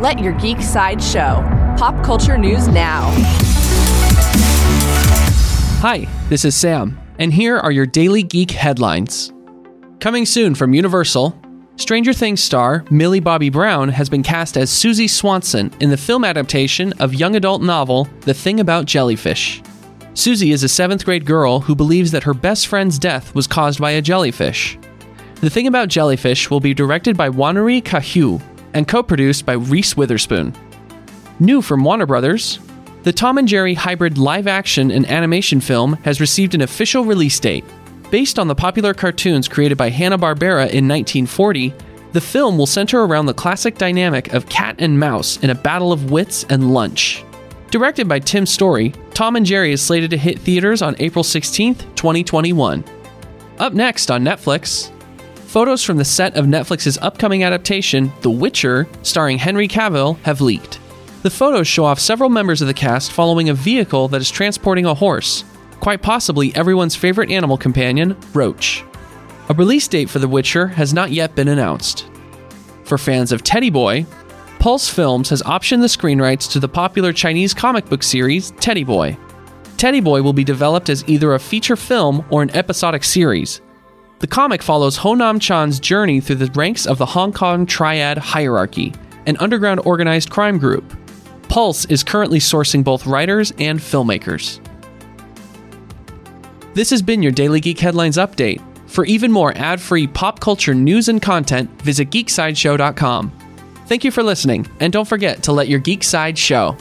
Let your geek side show. Pop culture news now. Hi, this is Sam, and here are your daily geek headlines. Coming soon from Universal, Stranger Things star Millie Bobby Brown has been cast as Susie Swanson in the film adaptation of young adult novel The Thing About Jellyfish. Susie is a seventh grade girl who believes that her best friend's death was caused by a jellyfish. The Thing About Jellyfish will be directed by Wanuri Kahiu and co produced by Reese Witherspoon. New from Warner Brothers, the Tom and Jerry hybrid live action and animation film has received an official release date. Based on the popular cartoons created by Hanna-Barbera in 1940, the film will center around the classic dynamic of cat and mouse in a battle of wits and lunch. Directed by Tim Story, Tom and Jerry is slated to hit theaters on April 16th, 2021. Up next on Netflix, photos from the set of Netflix's upcoming adaptation, The Witcher, starring Henry Cavill, have leaked. The photos show off several members of the cast following a vehicle that is transporting a horse, quite possibly everyone's favorite animal companion, Roach. A release date for The Witcher has not yet been announced. For fans of Teddy Boy, Pulse Films has optioned the screen rights to the popular Chinese comic book series Teddy Boy. Teddy Boy will be developed as either a feature film or an episodic series. The comic follows Honam Chan's journey through the ranks of the Hong Kong Triad Hierarchy, an underground organized crime group. Pulse is currently sourcing both writers and filmmakers. This has been your Daily Geek Headlines Update. For even more ad free pop culture news and content, visit geeksideshow.com. Thank you for listening, and don't forget to let your geek side show.